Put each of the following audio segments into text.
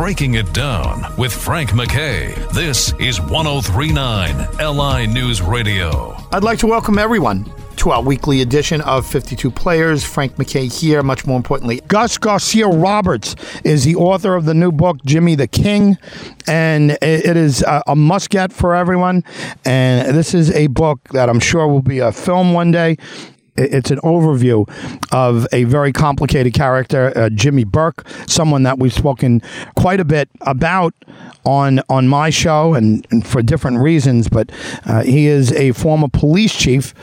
Breaking It Down with Frank MacKay. This is 1039 LI News Radio. I'd like to welcome everyone to our weekly edition of 52 Players. Frank MacKay here. Much more importantly, Gus Garcia Roberts is the author of the new book, Jimmy the King, and it is a must get for everyone. And this is a book that I'm sure will be a film one day it's an overview of a very complicated character, uh, Jimmy Burke, someone that we've spoken quite a bit about on on my show and, and for different reasons. But uh, he is a former police chief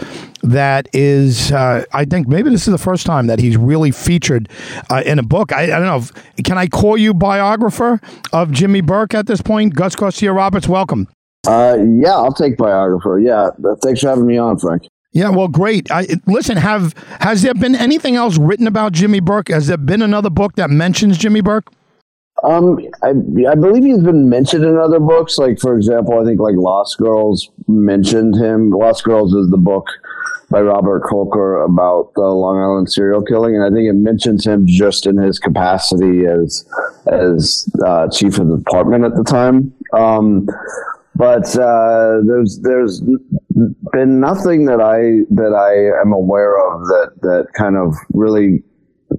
that is, uh, I think maybe this is the first time that he's really featured uh, in a book. I, I, don't know. If, can I call you biographer of Jimmy Burke at this point? Gus Garcia Roberts, welcome. Uh, yeah, I'll take biographer. Yeah, thanks for having me on, Frank. Yeah, well, great. I, listen, have has there been anything else written about Jimmy Burke? Has there been another book that mentions Jimmy Burke? Um, I, I believe he's been mentioned in other books. Like, for example, I think like Lost Girls mentioned him. Lost Girls is the book by Robert Kolker about the Long Island serial killing, and I think it mentions him just in his capacity as as uh, chief of the department at the time. Um, but uh, there's there's been nothing that I that I am aware of that that kind of really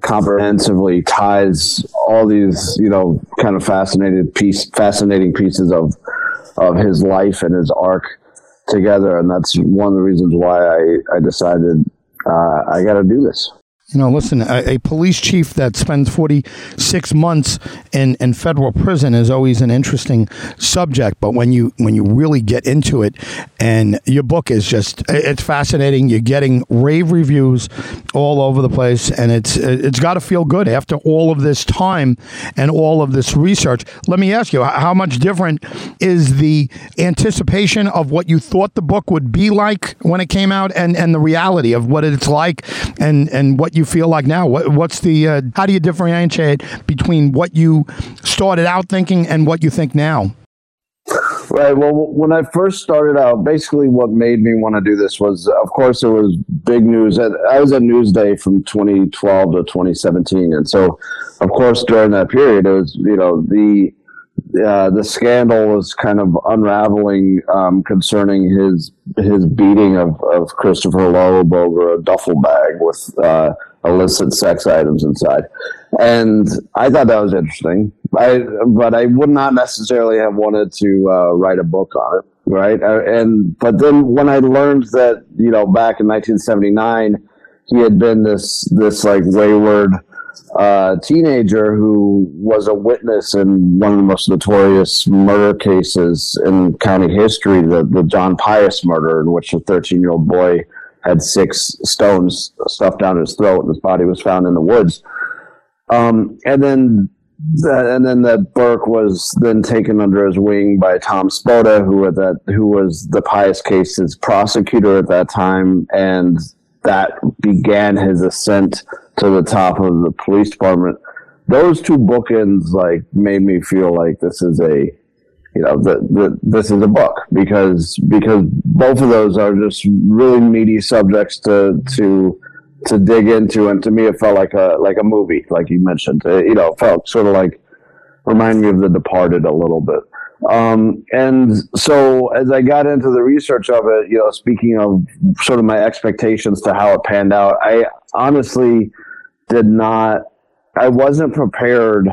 comprehensively ties all these you know kind of fascinated piece fascinating pieces of of his life and his arc together. And that's one of the reasons why I, I decided uh, I got to do this you know, listen, a, a, police chief that spends 46 months in, in federal prison is always an interesting subject. But when you when you really get into it, and your book is just it's fascinating. You're getting rave reviews all over the place, and it's it's got to feel good after all of this time and all of this research. Let me ask you, how much different is the anticipation of what you thought the book would be like when it came out, and and the reality of what it's like, and and what you feel like now? What, what's the uh, how do you differentiate between what you started out thinking and what you think now? Right. Well, when I first started out, basically what made me want to do this was, of course, there was big news. I was at Newsday from 2012 to 2017, and so, of course, during that period, it was you know the uh, the scandal was kind of unraveling um, concerning his his beating of, of Christopher Loeb over a duffel bag with uh, illicit sex items inside. And I thought that was interesting. I, but I would not necessarily have wanted to uh, write a book on it, right? Uh, and but then when I learned that you know back in 1979 he had been this this like wayward uh, teenager who was a witness in one of the most notorious murder cases in county history, the the John Pius murder, in which a 13 year old boy had six stones stuffed down his throat, and his body was found in the woods. Um, and then, the, and then that Burke was then taken under his wing by Tom Spota, who that who was the Pius case's prosecutor at that time, and that began his ascent to the top of the police department. Those two bookends like made me feel like this is a you know, the, the, this is a book because because both of those are just really meaty subjects to to to dig into, and to me, it felt like a like a movie, like you mentioned. It, you know, felt sort of like remind me of The Departed a little bit. Um, and so as I got into the research of it, you know, speaking of sort of my expectations to how it panned out, I honestly did not. I wasn't prepared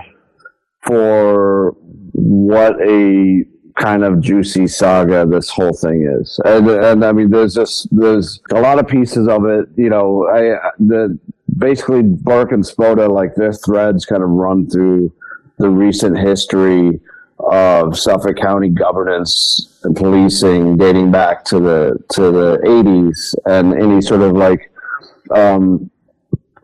for what a kind of juicy saga this whole thing is. And, and I mean, there's just, there's a lot of pieces of it, you know, I, the, basically Burke and Spota, like their threads kind of run through the recent history of Suffolk County governance and policing dating back to the, to the eighties and any sort of like, um,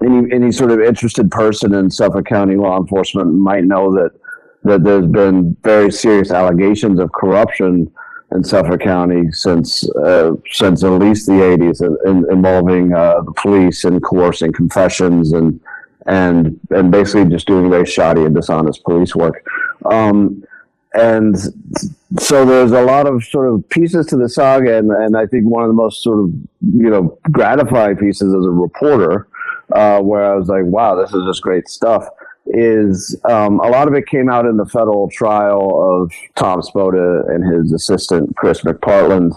any, any sort of interested person in Suffolk County law enforcement might know that that there's been very serious allegations of corruption in Suffolk County since uh, since at least the 80s, in, involving uh, the police and coercing confessions and and and basically just doing very shoddy and dishonest police work. Um, and so there's a lot of sort of pieces to the saga, and, and I think one of the most sort of you know gratifying pieces as a reporter, uh, where I was like, wow, this is just great stuff is um, a lot of it came out in the federal trial of Tom Spota and his assistant Chris McPartland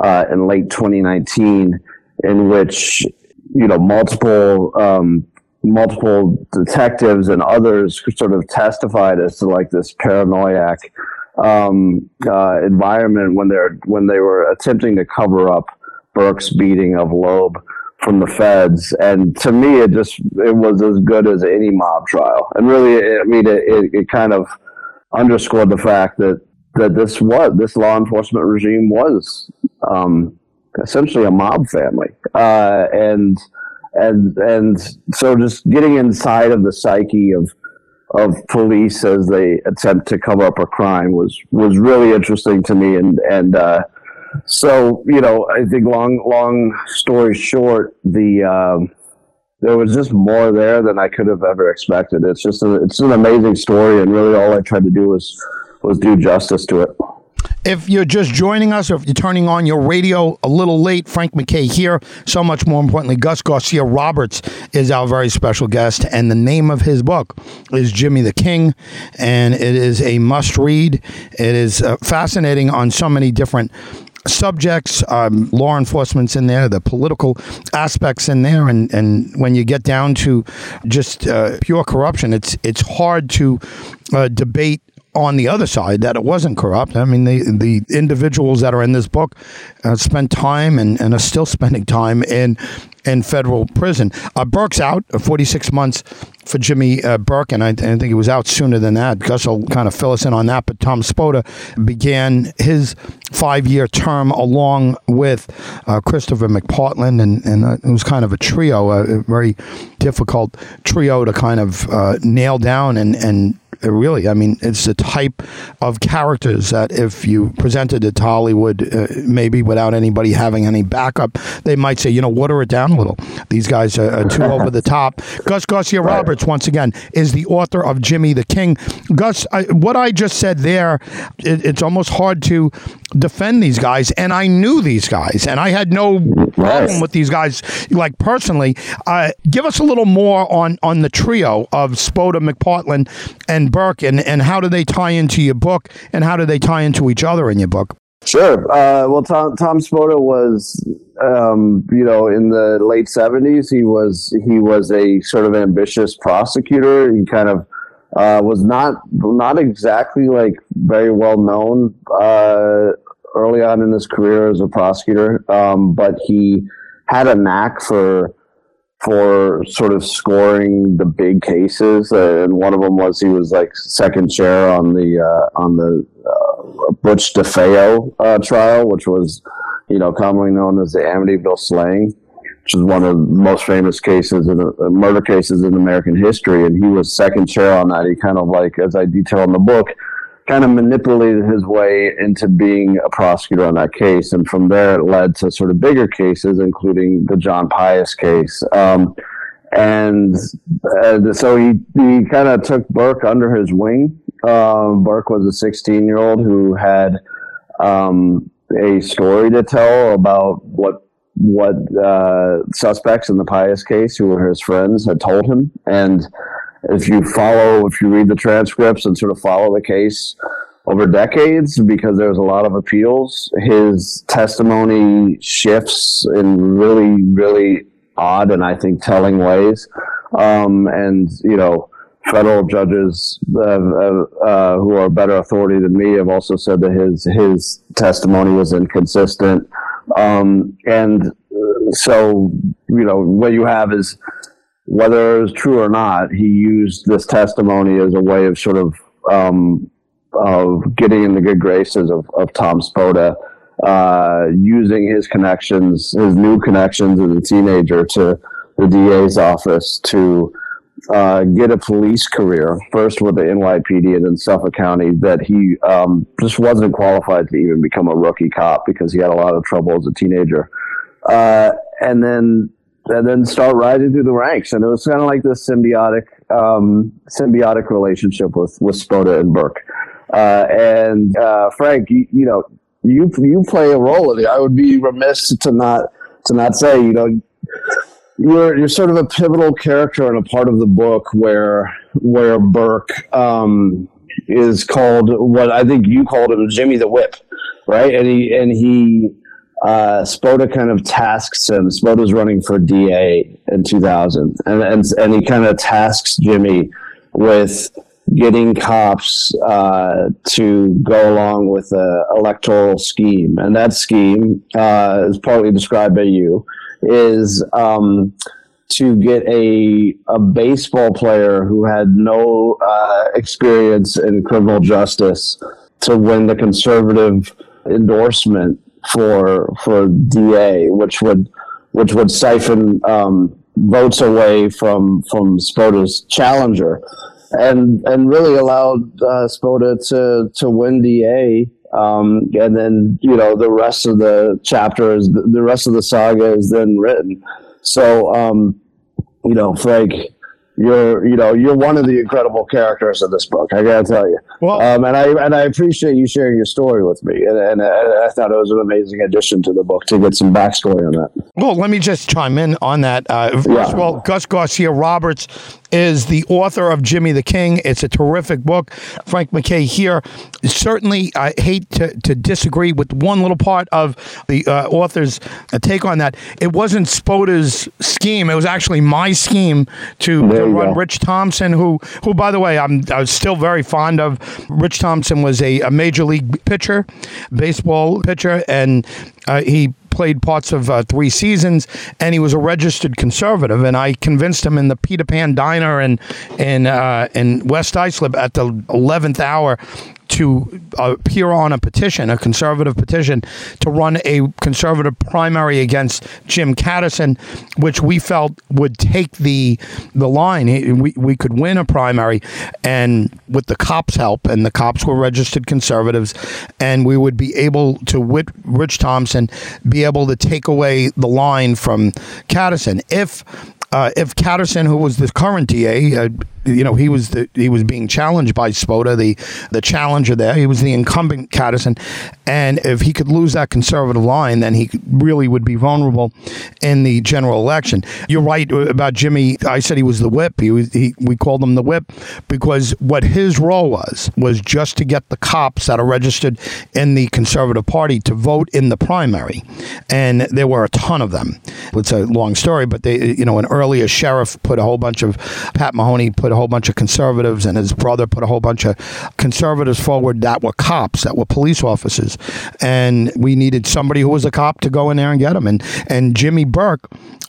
uh, in late 2019, in which you know multiple um, multiple detectives and others sort of testified as to like this paranoiac um, uh, environment when they're when they were attempting to cover up Burke's beating of Loeb from the feds. And to me, it just it was as good as any mob trial. And really, I mean, it, it, it kind of underscored the fact that that this was this law enforcement regime was um, essentially a mob family, uh, and and and so just getting inside of the psyche of of police as they attempt to cover up a crime was was really interesting to me and and uh, so you know I think long long story short the um, there was just more there than I could have ever expected it's just a, it's an amazing story and really all I tried to do was was do justice to it. If you're just joining us or if you're turning on your radio a little late, Frank MacKay here. So much more importantly, Gus Garcia Roberts is our very special guest, and the name of his book is Jimmy the King, and it is a must read. It is uh, fascinating on so many different subjects, um, law enforcement's in there, the political aspects in there, and, and when you get down to just uh, pure corruption, it's it's hard to uh, debate on the other side that it wasn't corrupt. I mean, the the individuals that are in this book uh, spent time and, and are still spending time in in federal prison. Uh, Burke's out, uh, 46 months for Jimmy uh, Burke, and I, I, think he was out sooner than that. Gus will kind of fill us in on that. But Tom Spota began his five year term along with uh, Christopher McPartland, and, and uh, it was kind of a trio, a, very difficult trio to kind of uh, nail down and, and really. I mean, it's the type of characters that if you presented it to Hollywood, uh, maybe without anybody having any backup, they might say, you know, water it down a little. These guys are, are too over the top. Gus Garcia Roberts, once again, is the author of Jimmy the King. Gus, I, what I just said there, it, it's almost hard to defend these guys, and I knew these guys, and I had no problem with these guys, like personally. Uh, give us a little more on on the trio of Spota, McPartland, and Burke, and and how do they tie into your book, and how do they tie into each other in your book? Sure. Uh, well, Tom Tom was, um, you know, in the late seventies. He was he was a sort of ambitious prosecutor. He kind of uh, was not not exactly like very well known uh, early on in his career as a prosecutor, um, but he had a knack for for sort of scoring the big cases, uh, and one of them was he was like second chair on the uh, on the uh, Butch DeFeo uh, trial, which was you know commonly known as the Amityville slaying which is one of the most famous cases in uh, murder cases in American history. And he was second chair on that. He kind of like, as I detail in the book, kind of manipulated his way into being a prosecutor on that case. And from there, it led to sort of bigger cases, including the John Pius case. Um, and uh, so he, he kind of took Burke under his wing. Um, Burke was a 16 year old who had um, a story to tell about what what uh, suspects in the Pius case, who were his friends, had told him. And if you follow, if you read the transcripts and sort of follow the case over decades, because there's a lot of appeals, his testimony shifts in really, really odd and I think telling ways. Um, and, you know, federal judges uh, uh, uh, who are better authority than me have also said that his his testimony was inconsistent. Um, and uh, so, you know, what you have is whether it's true or not, he used this testimony as a way of sort of um, of getting in the good graces of, of Tom Spota, uh, using his connections, his new connections as a teenager to the DA's office to uh, get a police career, first with the NYPD and then Suffolk County, that he um, just wasn't qualified to even become a rookie cop because he had a lot of trouble as a teenager. Uh, and then and then start rising through the ranks. And it was kind of like this symbiotic um, symbiotic relationship with with Spota and Burke. Uh, and uh, Frank, you, you know, you you play a role in it. I would be remiss to not to not say, you know, you're you're sort of a pivotal character in a part of the book where where Burke um, is called what I think you called him Jimmy the Whip, right? And he and he uh, Spota kind of tasks him. Spota's running for DA in 2000, and and, and he kind of tasks Jimmy with getting cops uh, to go along with the electoral scheme, and that scheme uh, is partly described by you is um, to get a a baseball player who had no uh, experience in criminal justice to win the conservative endorsement for for DA, which would which would siphon um, votes away from from Spota's challenger, and and really allowed uh, to to win DA. Um, and then you know the rest of the chapter is the rest of the saga is then written. So um, you know, Frank you're you know you're one of the incredible characters of this book. I gotta tell you. Well, um, and I and I appreciate you sharing your story with me, and, and, I thought it was an amazing addition to the book to get some backstory on that. Well, let me just chime in on that. Uh, first yeah. of all, Gus Garcia Roberts is the author of Jimmy the King. It's a terrific book. Frank MacKay here. Certainly, I hate to, to disagree with one little part of the uh, author's take on that. It wasn't Spota's scheme. It was actually my scheme to, go. Rich Thompson, who, who by the way, I'm I was still very fond of. Rich Thompson was a, a major league pitcher, baseball pitcher, and uh, he played parts of uh, three seasons, and he was a registered conservative. And I convinced him in the Peter Pan Diner in in uh, in West Islip at the eleventh hour to uh, appear on a petition, a conservative petition, to run a conservative primary against Jim Catterson, which we felt would take the the line. We, we could win a primary, and with the cops' help, and the cops were registered conservatives, and we would be able to, with Rich Thompson, be able to take away the line from Catterson. If uh, if Catterson, who was the current DA, uh, you know, he was the, he was being challenged by Spota, the the challenger there. He was the incumbent Catterson, and if he could lose that conservative line, then he really would be vulnerable in the general election. You're right about Jimmy. I said he was the whip. He was he, we called him the whip because what his role was was just to get the cops that are registered in the Conservative Party to vote in the primary, and there were a ton of them. It's a long story, but they you know an earlier sheriff put a whole bunch of Pat Mahoney put a whole bunch of conservatives, and his brother put a whole bunch of conservatives forward that were cops, that were police officers, and we needed somebody who was a cop to go in there and get them. And and Jimmy Burke,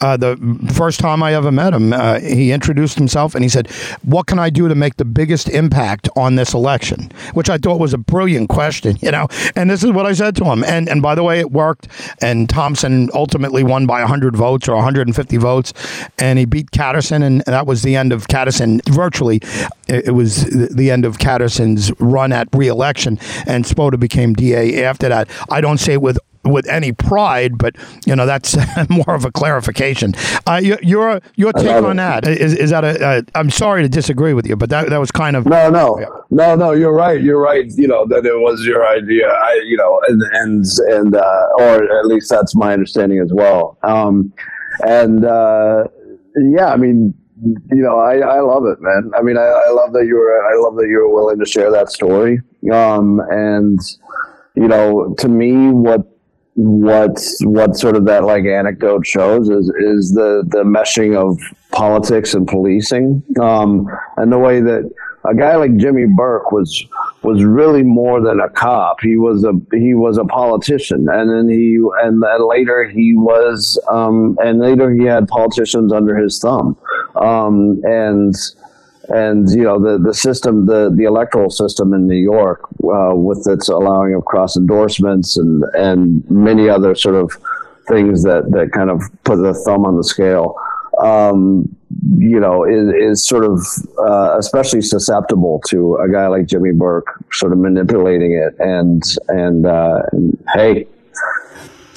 uh, the first time I ever met him, uh, he introduced himself and he said, "What can I do to make the biggest impact on this election?" Which I thought was a brilliant question, you know. And this is what I said to him. And and by the way, it worked. And Thompson ultimately won by 100 votes or 150 votes, and he beat Catterson, and that was the end of Catterson virtually it was the end of Catterson's run at reelection, and Spota became DA after that. I don't say with with any pride, but you know that's more of a clarification. Uh, your your, your take on that is, is that a? a? I'm sorry to disagree with you, but that that was kind of no, no, yeah. no, no. You're right. You're right. You know that it was your idea. I, you know, and and and uh, or at least that's my understanding as well. Um, and uh, yeah, I mean, you know, I, I love it, man. I mean, I, I love that you were, I love that you were willing to share that story. Um, and, you know, to me, what, what, what sort of that like anecdote shows is, is the, the meshing of politics and policing. Um, and the way that, a guy like Jimmy Burke was was really more than a cop. He was a he was a politician, and then he and then later he was um, and later he had politicians under his thumb, um, and and you know the the system the the electoral system in New York uh, with its allowing of cross endorsements and and many other sort of things that that kind of put the thumb on the scale um, you know, is, is sort of uh, especially susceptible to a guy like Jimmy Burke sort of manipulating it. And and, uh, and hey,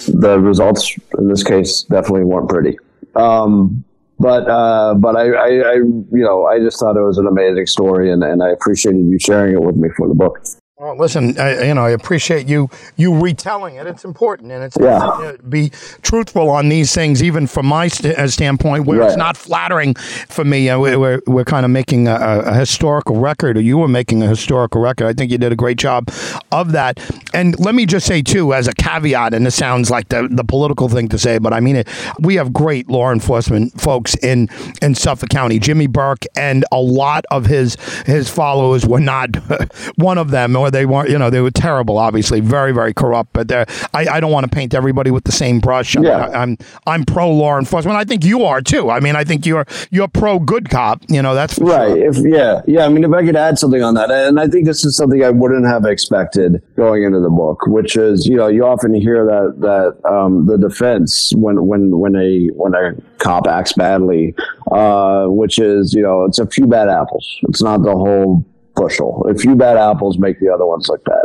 the results in this case definitely weren't pretty. Um, but uh, but I, I, I, you know I just thought it was an amazing story, and, and I appreciated you sharing it with me for the book. Well, listen, I, you know, I appreciate you you retelling it. It's important, and it's Yeah. uh, be truthful on these things, even from my st- uh, standpoint, where it's not flattering for me. Uh, we- we're we're kind of making a, a a historical record, or you were making a historical record. I think you did a great job of that. And let me just say too, as a caveat, and this sounds like the the political thing to say, but I mean it. We have great law enforcement folks in in Suffolk County. Jimmy Burke and a lot of his his followers were not one of them, or they weren't. You know, they were terrible. Obviously, very very corrupt. But I I don't want to paint everybody with the same brush. I mean, Yeah. I, I'm I'm pro law enforcement. I think you are too. I mean, I think you're you're pro good cop. You know, that's Right. Sure. If yeah, yeah. I mean, if I could add something on that, and I think this is something I wouldn't have expected going into the book, which is you know you often hear that that um, the defense when when when a when a cop acts badly, uh, which is you know it's a few bad apples. It's not the whole bushel. A few bad apples make the other ones look bad,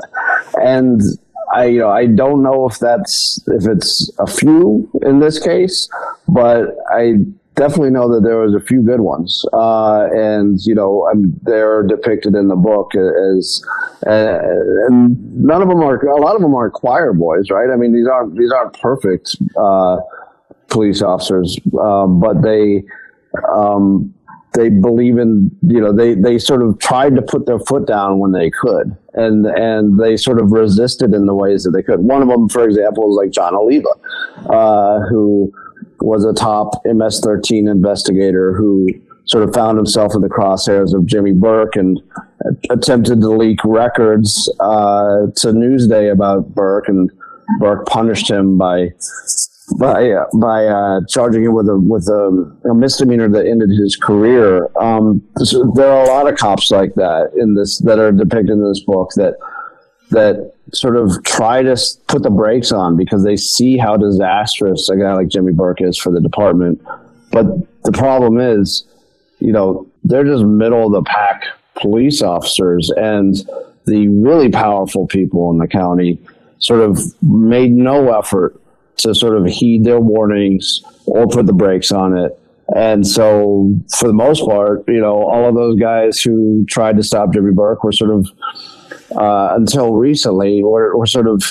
and. I you know I don't know if that's if it's a few in this case, but I definitely know that there was a few good ones, uh, and you know um, they're depicted in the book as, uh, and none of them are. A lot of them are choir boys, right? I mean, these aren't these aren't perfect uh, police officers, uh, but they. Um, they believe in you know they they sort of tried to put their foot down when they could and and they sort of resisted in the ways that they could. One of them for example was like john oliva uh, who was a top ms-13 investigator who sort of found himself in the crosshairs of jimmy burke and attempted to leak records uh, to newsday about burke and burke punished him by by uh, by uh, charging him with a with a, a misdemeanor that ended his career. Um, so there are a lot of cops like that in this that are depicted in this book that that sort of try to put the brakes on because they see how disastrous a guy like Jimmy Burke is for the department. But the problem is, you know, they're just middle of the pack police officers, and the really powerful people in the county sort of made no effort to sort of heed their warnings or put the brakes on it. And so, for the most part, you know, all of those guys who tried to stop Jimmy Burke were sort of, uh, until recently, were, were sort of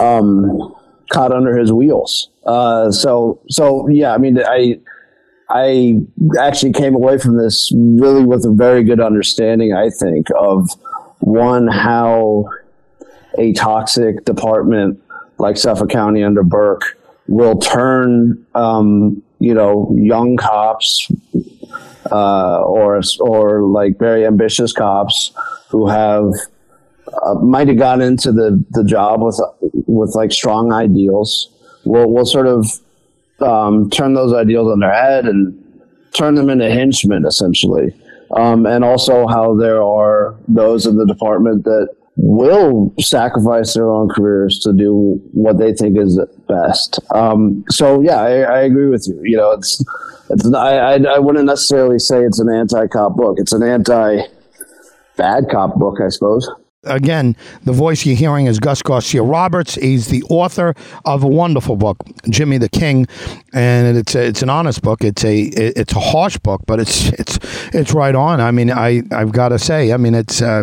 um, caught under his wheels. Uh, so, so yeah, I mean, I, I actually came away from this really with a very good understanding, I think, of one, how a toxic department like Suffolk County under Burke will turn, um, you know, young cops uh, or or like very ambitious cops who have uh, might have gotten into the, the job with with like strong ideals. Will will sort of um, turn those ideals on their head and turn them into henchmen essentially. Um, and also how there are those in the department that will sacrifice their own careers to do what they think is best. Um, so yeah, I, I agree with you. You know, it's it's I, I I wouldn't necessarily say it's an anti-cop book. It's an anti-bad cop book, I suppose. Again, the voice you're hearing is Gus Garcia Roberts. He's the author of a wonderful book, Jimmy the King, and it's a, it's an honest book. It's a it's a harsh book, but it's it's it's right on. I mean, I I've got to say, I mean, it's uh,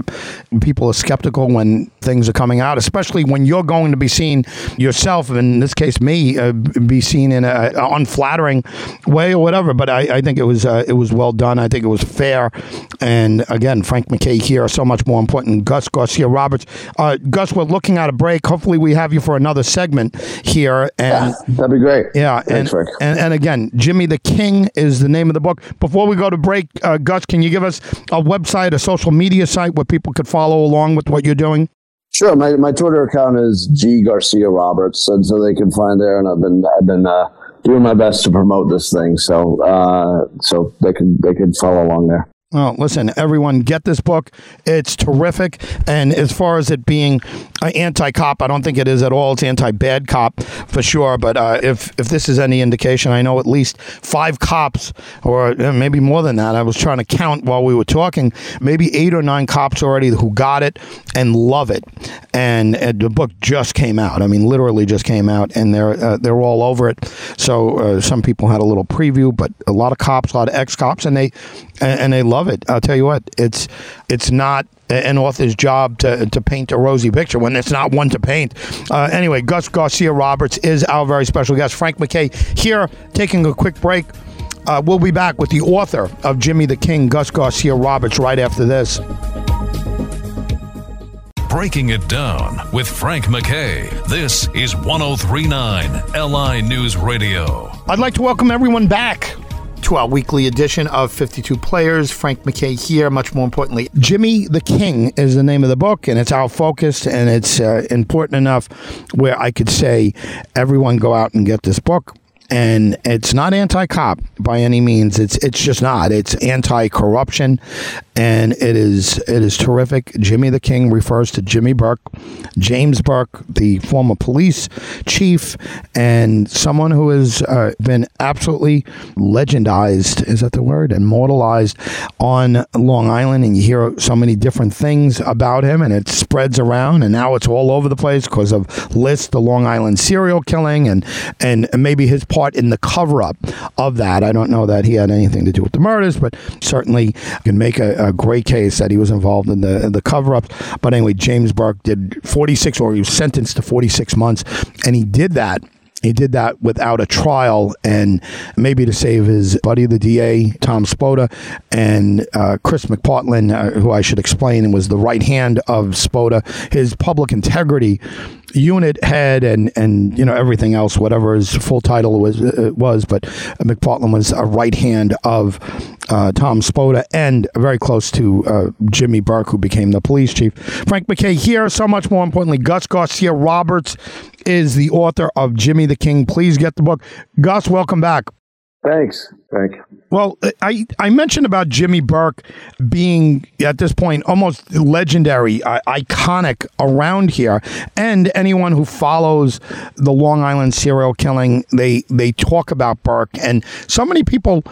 people are skeptical when things are coming out, especially when you're going to be seen yourself, in this case, me, uh, be seen in a, a unflattering way or whatever. But I, I think it was uh, it was well done. I think it was fair, and again, Frank MacKay here, so much more important. Gus Garcia Roberts, uh, Gus, we're looking at a break. Hopefully, we have you for another segment here, and. That'd be great. Yeah, Thanks, and, and and again, Jimmy the King is the name of the book. Before we go to break, uh, Gus, can you give us a website, a social media site where people could follow along with what you're doing? Sure. My, my Twitter account is G Garcia Roberts, and so they can find there. And I've been I've been uh, doing my best to promote this thing, so uh, so they can they can follow along there. Well, listen, everyone, get this book. It's terrific. And as far as it being uh, anti-cop, I don't think it is at all. It's anti-bad cop for sure. But uh, if if this is any indication, I know at least five cops, or uh, maybe more than that. I was trying to count while we were talking. Maybe eight or nine cops already who got it and love it. And, uh, the book just came out. I mean, literally just came out, and they're uh, they're all over it. So uh, some people had a little preview, but a lot of cops, a lot of ex-cops, and they and, and they love love it. I'll tell you what, it's it's not an author's job to, to paint a rosy picture when it's not one to paint. Uh, anyway, Gus Garcia Roberts is our very special guest. Frank MacKay here, taking a quick break. Uh, we'll be back with the author of Jimmy the King, Gus Garcia Roberts, right after this. Breaking it down with Frank MacKay. This is 1039 LI News Radio. I'd like to welcome everyone back to our weekly edition of 52 Players. Frank MacKay here. Much more importantly, Jimmy the King is the name of the book, and it's our focus, and it's uh, important enough where I could say, everyone go out and get this book and it's not anti-cop by any means. It's it's just not. It's anti-corruption, and it is it is terrific. Jimmy the King refers to Jimmy Burke, James Burke, the former police chief, and someone who has uh, been absolutely legendized. Is that the word? Immortalized on Long Island, and you hear so many different things about him, and it spreads around, and now it's all over the place because of LISK, the Long Island serial killing, and and maybe his part in the cover up of that. I don't know that he had anything to do with the murders, but certainly can make a, a great case that he was involved in the the cover up. But anyway, James Burke did 46, or he was sentenced to 46 months, and he did that he did that without a trial and maybe to save his buddy, the DA, Tom Spota, and uh, Chris McPartland, uh, who I should explain was the right hand of Spota. His public integrity unit head and and you know everything else, whatever his full title was uh, was. But McPartland was a right hand of uh, Tom Spota and very close to uh, Jimmy Burke, who became the police chief. Frank MacKay here. So much more importantly, Gus Garcia Roberts is the author of Jimmy the King. Please get the book. Gus, welcome back. Thanks. Thank. Well, I, I mentioned about Jimmy Burke being at this point almost legendary, uh, iconic around here, and anyone who follows the Long Island serial killing, they they talk about Burke, and so many people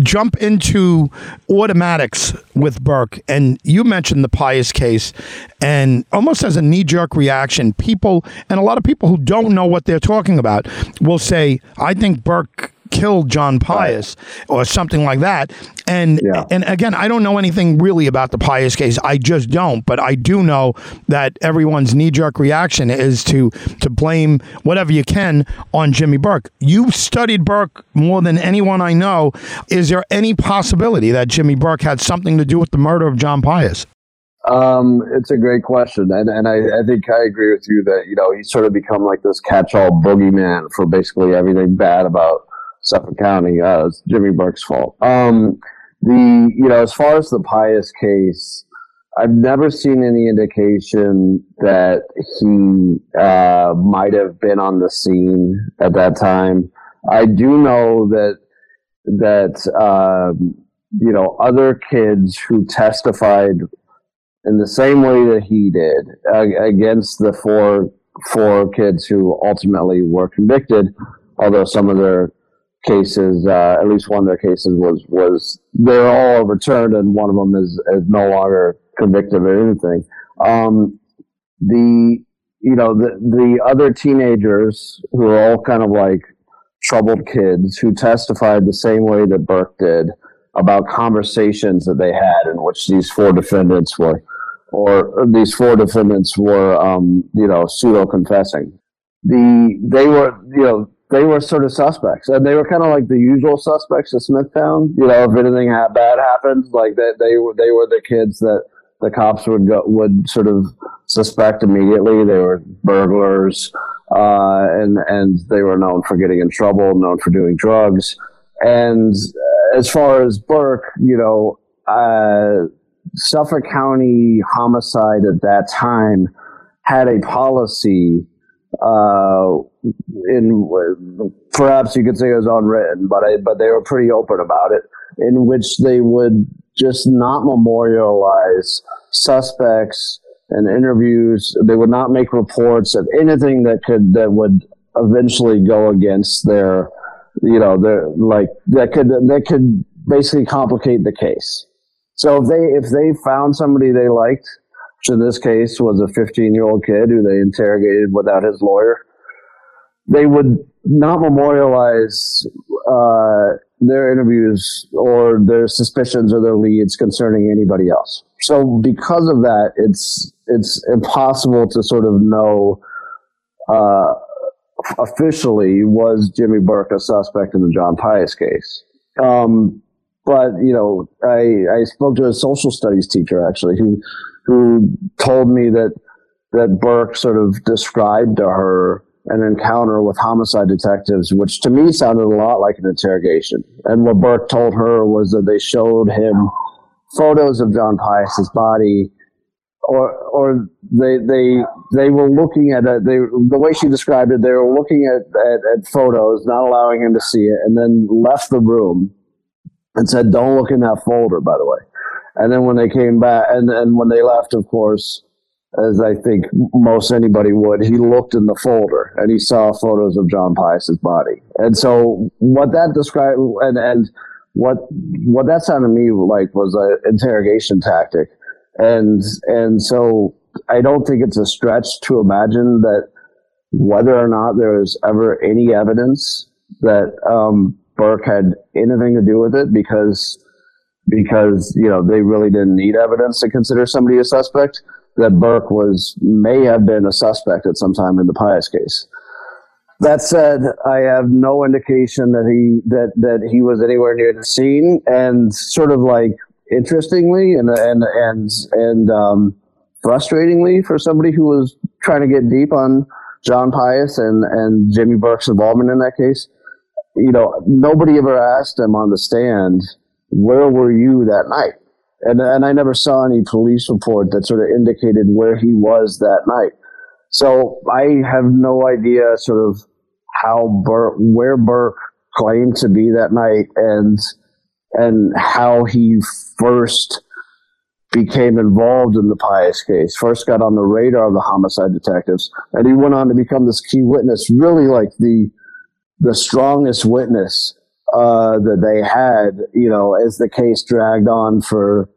jump into automatics with Burke. And you mentioned the Pius case, and almost as a knee jerk reaction, people and a lot of people who don't know what they're talking about will say, "I think Burke." Killed John Pius or something like that. And yeah. and again, I don't know anything really about the Pius case. I just don't. But I do know that everyone's knee jerk reaction is to to blame whatever you can on Jimmy Burke. You've studied Burke more than anyone I know. Is there any possibility that Jimmy Burke had something to do with the murder of John Pius? Um, it's a great question, and and I, I think I agree with you that you know he's sort of become like this catch-all boogeyman for basically everything bad about Suffolk County. Uh, it's Jimmy Burke's fault. Um, the you know as far as the Pius case, I've never seen any indication that he uh, might have been on the scene at that time. I do know that that um, you know other kids who testified in the same way that he did uh, against the four four kids who ultimately were convicted, although some of their cases, uh, at least one of their cases was was they're all overturned, and one of them is is no longer convicted of anything. Um, the you know the the other teenagers who are all kind of like troubled kids who testified the same way that Burke did about conversations that they had in which these four defendants were or these four defendants were um, you know pseudo confessing the they were you know they were sort of suspects, and they were kind of like the usual suspects of Smithtown. You know, if anything bad happened, like they they were they were the kids that the cops would go would sort of suspect immediately. They were burglars, uh, and and they were known for getting in trouble, known for doing drugs. And as far as Burke, you know, uh, Suffolk County homicide at that time had a policy uh, in perhaps you could say it was unwritten, but I, but they were pretty open about it, in which they would just not memorialize suspects and interviews. They would not make reports of anything that could that would eventually go against their, you know, their like that could that could basically complicate the case. So if they if they found somebody they liked which in this case was a 15 year old kid who they interrogated without his lawyer. They would not memorialize, uh, their interviews or their suspicions or their leads concerning anybody else. So because of that, it's it's impossible to sort of know uh, officially was Jimmy Burke a suspect in the John Pius case. Um, but you know, I I spoke to a social studies teacher actually who who told me that that Burke sort of described to her an encounter with homicide detectives, which to me sounded a lot like an interrogation. And what Burke told her was that they showed him photos of John Pius's body, or or they they they were looking at it. They the way she described it, they were looking at, at, at photos, not allowing him to see it, and then left the room and said, "Don't look in that folder." By the way, and then when they came back, and and when they left, of course as I think most anybody would, he looked in the folder and he saw photos of John Pius's body. And so what that described and, and what what that sounded to me like was an interrogation tactic. And and so I don't think it's a stretch to imagine that whether or not there's ever any evidence that um, Burke had anything to do with it because because you know they really didn't need evidence to consider somebody a suspect that Burke was may have been a suspect at some time in the Pius case. That said, I have no indication that he that that he was anywhere near the scene. And sort of like interestingly and and and and um, frustratingly for somebody who was trying to get deep on John Pius and and Jimmy Burke's involvement in that case, you know, nobody ever asked him on the stand, "Where were you that night?" And and I never saw any police report that sort of indicated where he was that night. So I have no idea sort of how Burke, where Burke claimed to be that night, and and how he first became involved in the Pius case. First got on the radar of the homicide detectives, and he went on to become this key witness, really like the the strongest witness uh, that they had, you know, as the case dragged on for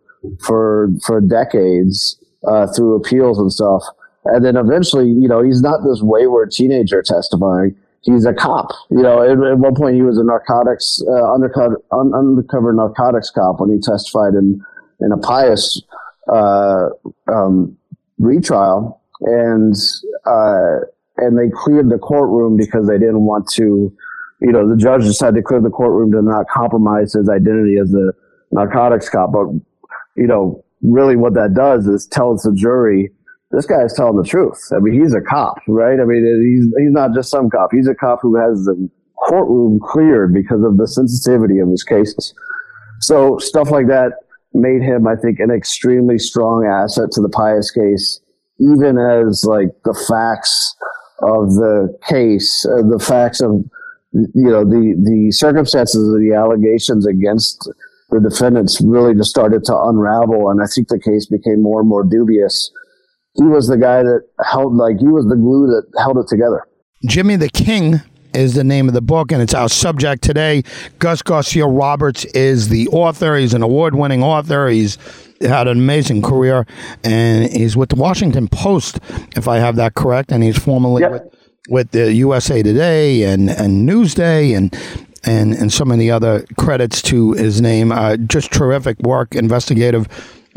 for for decades uh, through appeals and stuff. And then eventually, you know, he's not this wayward teenager testifying. He's a cop. You know, at, at one point he was a narcotics uh, undercover un, undercover narcotics cop when he testified in in a Pius uh, um, retrial, and uh, and they cleared the courtroom because they didn't want to. You know, the judge decided to clear the courtroom to not compromise his identity as a narcotics cop, but you know, really what that does is tells the jury this guy is telling the truth. I mean, he's a cop, right? I mean, he's he's not just some cop. He's a cop who has the courtroom cleared because of the sensitivity of his cases. So stuff like that made him, I think, an extremely strong asset to the Pius case, even as like the facts of the case, uh, the facts of you know the the circumstances of the allegations against the defendants really just started to unravel, and I think the case became more and more dubious. He was the guy that held, like, he was the glue that held it together. Jimmy the King is the name of the book, and it's our subject today. Gus Garcia Roberts is the author. He's an award winning author. He's had an amazing career, and he's with the Washington Post, if I have that correct, and he's formerly yep. with with the USA Today and, and Newsday and and and so many other credits to his name. Uh, just terrific work, investigative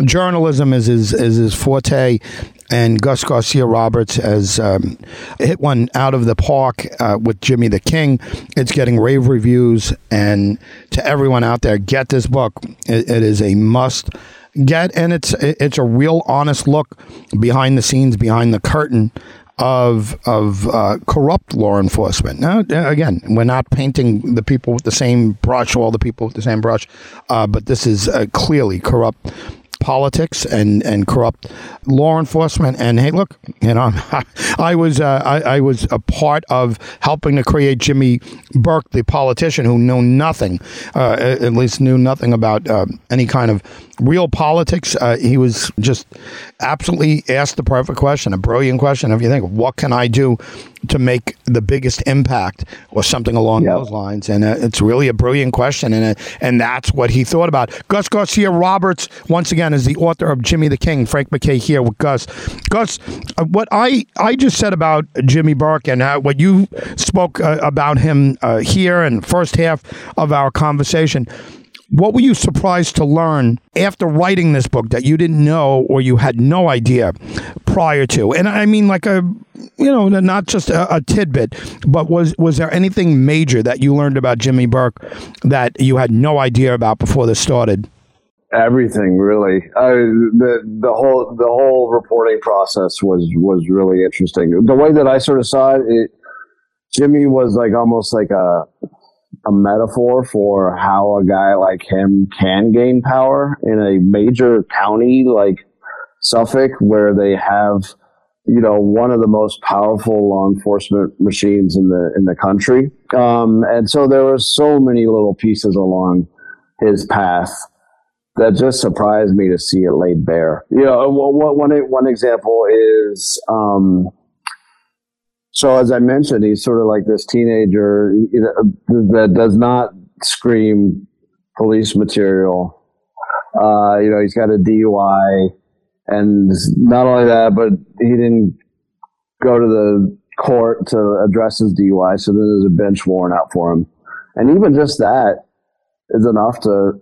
journalism is his is his forte. And Gus Garcia Roberts has um, hit one out of the park uh, with Jimmy the King. It's getting rave reviews, and to everyone out there, get this book. it, it is a must get, and it's it's a real honest look behind the scenes, behind the curtain of of uh, corrupt law enforcement. Now, again, we're not painting the people with the same brush, all the people with the same brush, uh, but this is uh, clearly corrupt politics and, and corrupt law enforcement. And hey, look, you know, I was uh, I, I, was a part of helping to create Jimmy Burke, the politician who knew nothing, uh, at least knew nothing about uh, any kind of real politics. Uh, he was just absolutely asked the perfect question, a brilliant question. If you think, what can I do to make the biggest impact, or something along yep. those lines? And uh, it's really a brilliant question, and uh, and that's what he thought about. Gus Garcia Roberts, once again, is the author of Jimmy the King. Frank MacKay here with Gus. Gus, uh, what I I just said about Jimmy Burke and uh, what you spoke uh, about him here in first half of our conversation what were you surprised to learn after writing this book that you didn't know or you had no idea prior to? And I mean, like a, you know, not just a, a tidbit, but was was there anything major that you learned about Jimmy Burke that you had no idea about before this started? Everything really. Uh, the the whole the whole reporting process was was really interesting. The way that I sort of saw it, it Jimmy was like almost like a a metaphor for how a guy like him can gain power in a major county like Suffolk, where they have, you know, one of the most powerful law enforcement machines in the in the country. Um, and so there were so many little pieces along his path that just surprised me to see it laid bare. You know, one one example is. Um, so as I mentioned, he's sort of like this teenager that does not scream police material. Uh, you know, he's got a DUI, and not only that, but he didn't go to the court to address his DUI, so then there's a bench warrant out for him, and even just that is enough to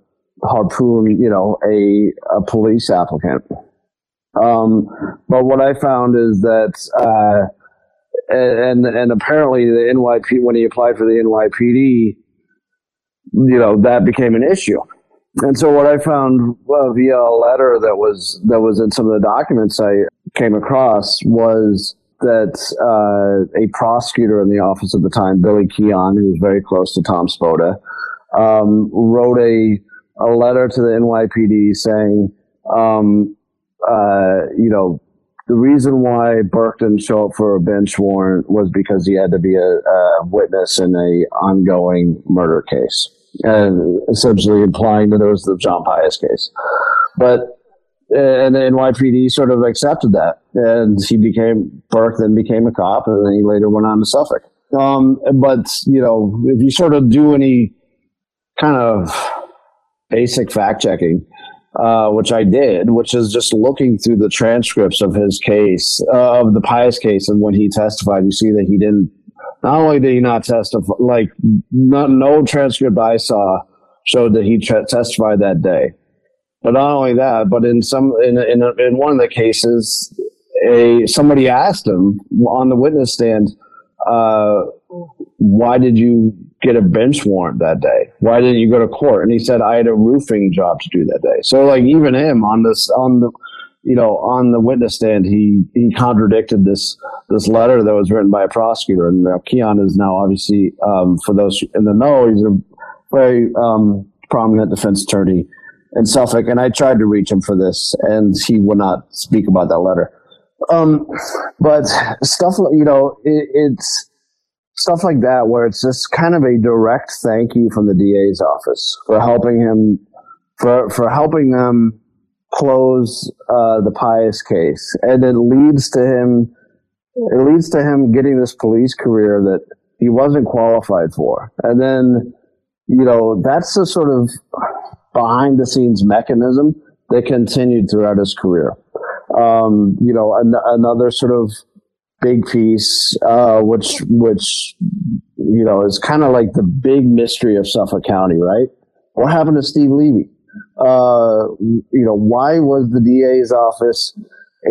harpoon, you know, a a police applicant. Um, but what I found is that. Uh, and and apparently the NYP when he applied for the NYPD, you know that became an issue. And so what I found uh, via a letter that was that was in some of the documents I came across was that uh, a prosecutor in the office at the time, Billy Keahon, who was very close to Tom Spota, um, wrote a a letter to the NYPD saying, um, uh, you know, the reason why Burke didn't show up for a bench warrant was because he had to be a, a witness in a ongoing murder case, and essentially implying that it was the John Pius case. But and the NYPD sort of accepted that, and he became Burke. Then became a cop, and then he later went on to Suffolk. Um, but you know, if you sort of do any kind of basic fact checking, uh, which I did, which is just looking through the transcripts of his case, uh, of the Pius case, and when he testified, you see that he didn't. Not only did he not testify, like not, no transcript I saw showed that he tra- testified that day. But not only that, but in some in in, in one of the cases, a somebody asked him on the witness stand, uh, "Why did you get a bench warrant that day? Why didn't you go to court? And he said, I had a roofing job to do that day. So like even him on this, on the, you know, on the witness stand, he, he contradicted this, this letter that was written by a prosecutor. And uh, Keahon is now obviously, um, for those in the know, he's a very, um, prominent defense attorney in Suffolk. And I tried to reach him for this and he would not speak about that letter. Um, but stuff, you know, it, it's, stuff like that where it's just kind of a direct thank you from the DA's office for helping him for for helping them close uh, the Pius case, and it leads to him it leads to him getting this police career that he wasn't qualified for, and then you know that's the sort of behind the scenes mechanism that continued throughout his career. Um, you know, an- another sort of big piece, uh, which which you know is kind of like the big mystery of Suffolk County, right? What happened to Steve Levy? Uh, you know, why was the DA's office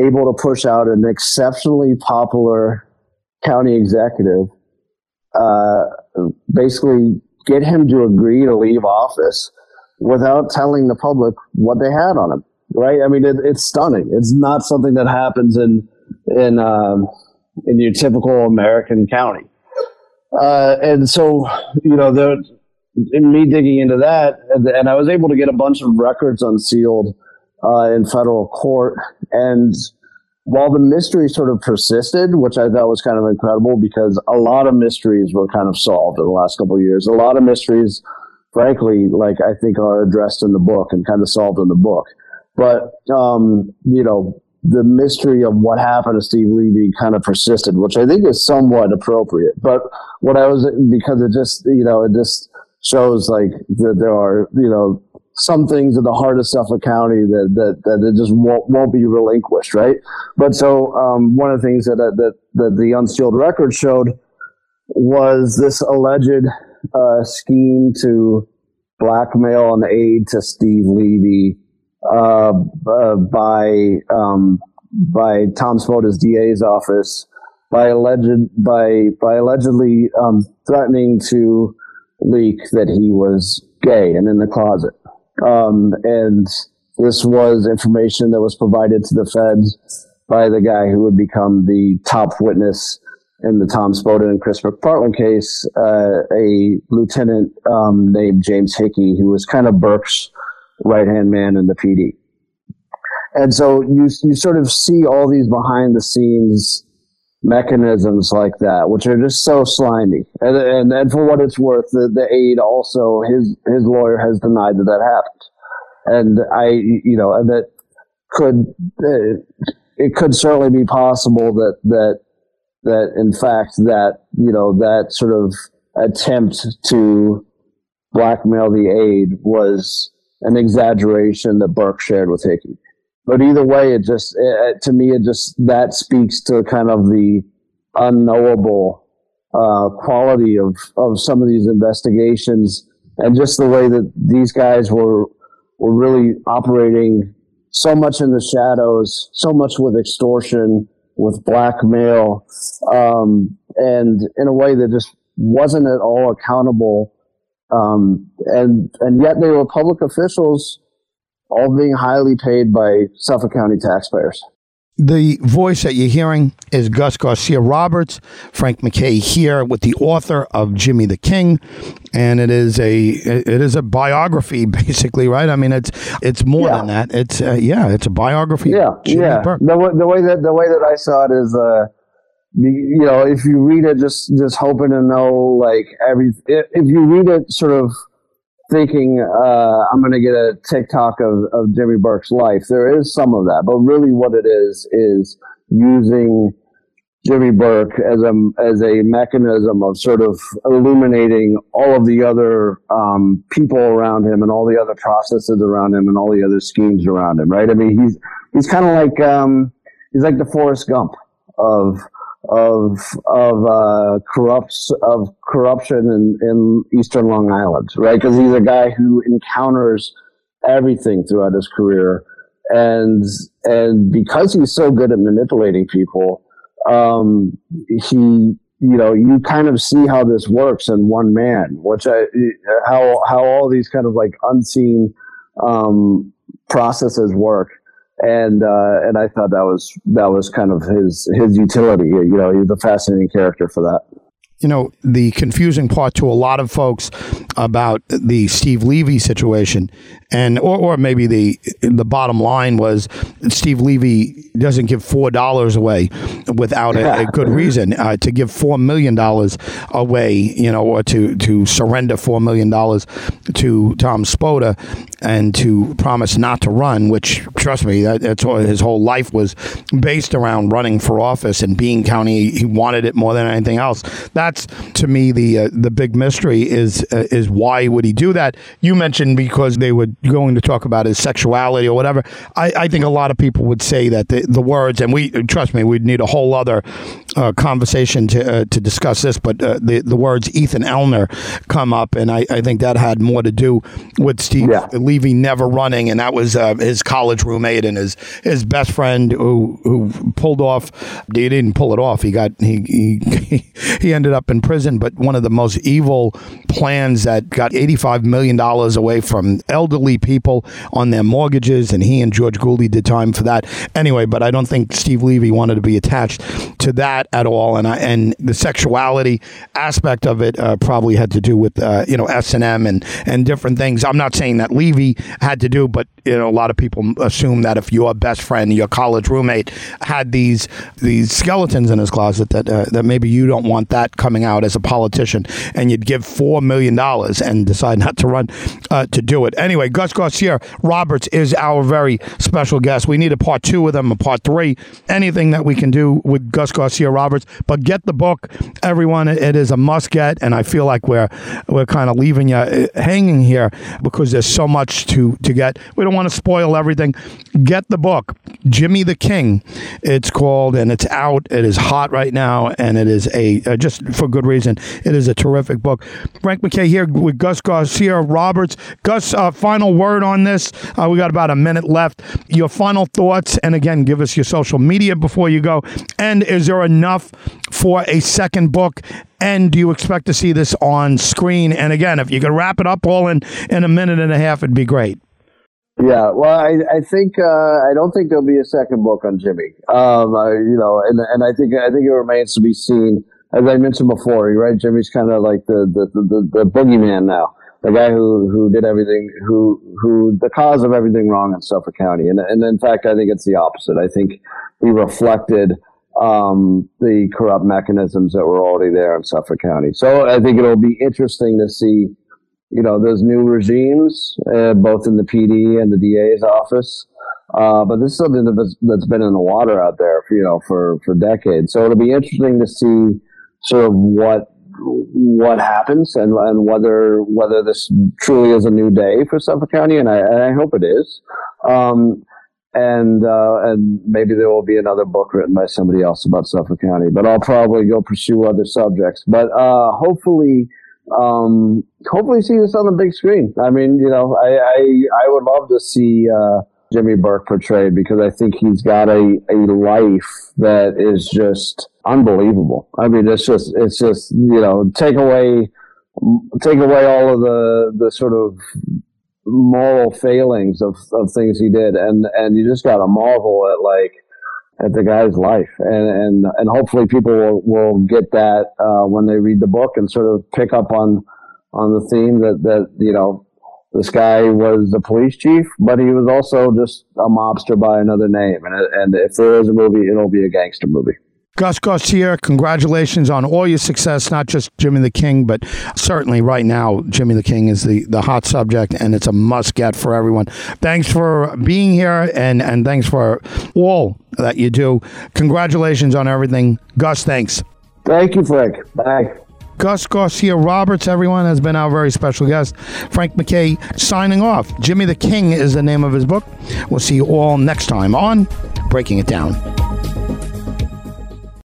able to push out an exceptionally popular county executive, uh, basically get him to agree to leave office without telling the public what they had on him? Right? I mean, it, it's stunning. It's not something that happens in in um, in your typical American county. Uh, and so, you know, me digging into that, and, and, I was able to get a bunch of records unsealed uh, in federal court. And while the mystery sort of persisted, which I thought was kind of incredible because a lot of mysteries were kind of solved in the last couple of years. A lot of mysteries frankly, like I think are addressed in the book and kind of solved in the book. But um, you know, the mystery of what happened to Steve Levy kind of persisted, which I think is somewhat appropriate. But what I was because it just you know it just shows like that there are you know some things in the heart of Suffolk County that that, that it just won't, won't be relinquished, right? But so um, one of the things that that that the unsealed record showed was this alleged uh, scheme to blackmail and aid to Steve Levy uh, uh, by um, by Tom Spota's DA's office by alleged by by allegedly um, threatening to leak that he was gay and in the closet. Um, and this was information that was provided to the feds by the guy who would become the top witness in the Tom Spota and Chris McPartland case, uh, a lieutenant um, named James Hickey, who was kind of Burke's right hand man in the PD. And so you you sort of see all these behind the scenes mechanisms like that, which are just so slimy. And and, and for what it's worth, the, the aide also his his lawyer has denied that that happened. And I you know and that could uh, it could certainly be possible that that that in fact that you know that sort of attempt to blackmail the aide was an exaggeration that Burke shared with Hickey. But either way, it just it, to me it just that speaks to kind of the unknowable uh, quality of of some of these investigations and just the way that these guys were were really operating so much in the shadows, so much with extortion, with blackmail, um, and in a way that just wasn't at all accountable. Um, and and yet they were public officials, all being highly paid by Suffolk County taxpayers. The voice that you're hearing is Gus Garcia Roberts, Frank MacKay here with the author of Jimmy the King, and it is a it is a biography basically, right? I mean, it's it's more yeah. than that. It's uh, yeah, it's a biography. Yeah, yeah. The, the way that the way that I saw it is, uh, you know, if you read it, just just hoping to know like every if you read it sort of thinking uh, I'm going to get a TikTok of, of Jimmy Burke's life. There is some of that, but really what it is is using Jimmy Burke as a as a mechanism of sort of illuminating all of the other um, people around him and all the other processes around him and all the other schemes around him. Right? I mean, he's he's kind of like um, he's like the Forrest Gump of of of uh, corrupts of corruption in, in Eastern Long Island, right? Because he's a guy who encounters everything throughout his career, and and because he's so good at manipulating people, um, he you know you kind of see how this works in one man, which I how how all these kind of like unseen um, processes work and uh, and I thought that was that was kind of his his utility. You know, he's a fascinating character for that you know, the confusing part to a lot of folks about the Steve Levy situation, and or, or maybe the the bottom line was Steve Levy doesn't give four dollars away without a, a good reason. Uh, to give four million dollars away, you know, or to to surrender four million dollars to Tom Spota and to promise not to run, which trust me, that, that's what his whole life was based around running for office and being county. He wanted it more than anything else. That's to me the uh, the big mystery is uh, is why would he do that? You mentioned because they were going to talk about his sexuality or whatever. I, I think a lot of people would say that the, the words, and we trust me, we'd need a whole other uh, conversation to uh, to discuss this. But uh, the the words Ethan Ellner come up, and I, I think that had more to do with Steve yeah. Levy never running, and that was uh, his college roommate and his his best friend who who pulled off. He didn't pull it off. He got he he, he ended up in prison, but one of the most evil plans that got $85 million away from elderly people on their mortgages. And he and George Gooley did time for that. Anyway, but I don't think Steve Levy wanted to be attached to that at all. And I, and the sexuality aspect of it uh, probably had to do with, uh, you know, S&M and, and different things. I'm not saying that Levy had to do, but you know, a lot of people assume that if your best friend, your college roommate, had these these skeletons in his closet, that uh, that maybe you don't want that coming out as a politician, and you'd give four million dollars and decide not to run uh, to do it. Anyway, Gus Garcia Roberts is our very special guest. We need a part two with him, a part three, anything that we can do with Gus Garcia Roberts. But get the book, everyone. It is a must get, and I feel like we're we're kind of leaving you uh, hanging here because there's so much to to get. We don't want to spoil everything. Get the book, Jimmy the King. It's called, and it's out. It is hot right now, and it is a uh, just for good reason. It is a terrific book. Frank MacKay here with Gus Garcia Roberts. Gus, uh, final word on this. Uh, we got about a minute left. Your final thoughts, and again, give us your social media before you go. And is there enough for a second book? And do you expect to see this on screen? And again, if you could wrap it up all in in a minute and a half, it'd be great. Yeah, well, I, I think uh, I don't think there'll be a second book on Jimmy. Um, I, you know, and and I think I think it remains to be seen. As I mentioned before, right? Jimmy's kind of like the the, the the boogeyman now, the guy who who did everything, who who the cause of everything wrong in Suffolk County. And and in fact, I think it's the opposite. I think he reflected um, the corrupt mechanisms that were already there in Suffolk County. So I think it'll be interesting to see you know, those new regimes, uh, both in the PD and the DA's office. Uh, but this is something that's been in the water out there, for, you know, for, for decades. So it'll be interesting to see sort of what what happens and, and whether whether this truly is a new day for Suffolk County, and I, and I hope it is. Um, and uh, and maybe there will be another book written by somebody else about Suffolk County, but I'll probably go pursue other subjects. But uh, hopefully um, hopefully see this on the big screen. I mean, you know, I I, I would love to see uh, Jimmy Burke portrayed because I think he's got a, a life that is just unbelievable. I mean, it's just it's just you know take away take away all of the the sort of moral failings of, of things he did and and you just got to marvel at like at the guy's life, and and and hopefully people will, will get that uh, when they read the book and sort of pick up on on the theme that that you know this guy was a police chief, but he was also just a mobster by another name, and and if there is a movie, it'll be a gangster movie. Gus Garcia, congratulations on all your success, not just Jimmy the King, but certainly right now, Jimmy the King is the, the hot subject and it's a must get for everyone. Thanks for being here and, and thanks for all that you do. Congratulations on everything. Gus, thanks. Thank you, Frank. Bye. Gus Garcia Roberts, everyone, has been our very special guest. Frank MacKay signing off. Jimmy the King is the name of his book. We'll see you all next time on Breaking It Down.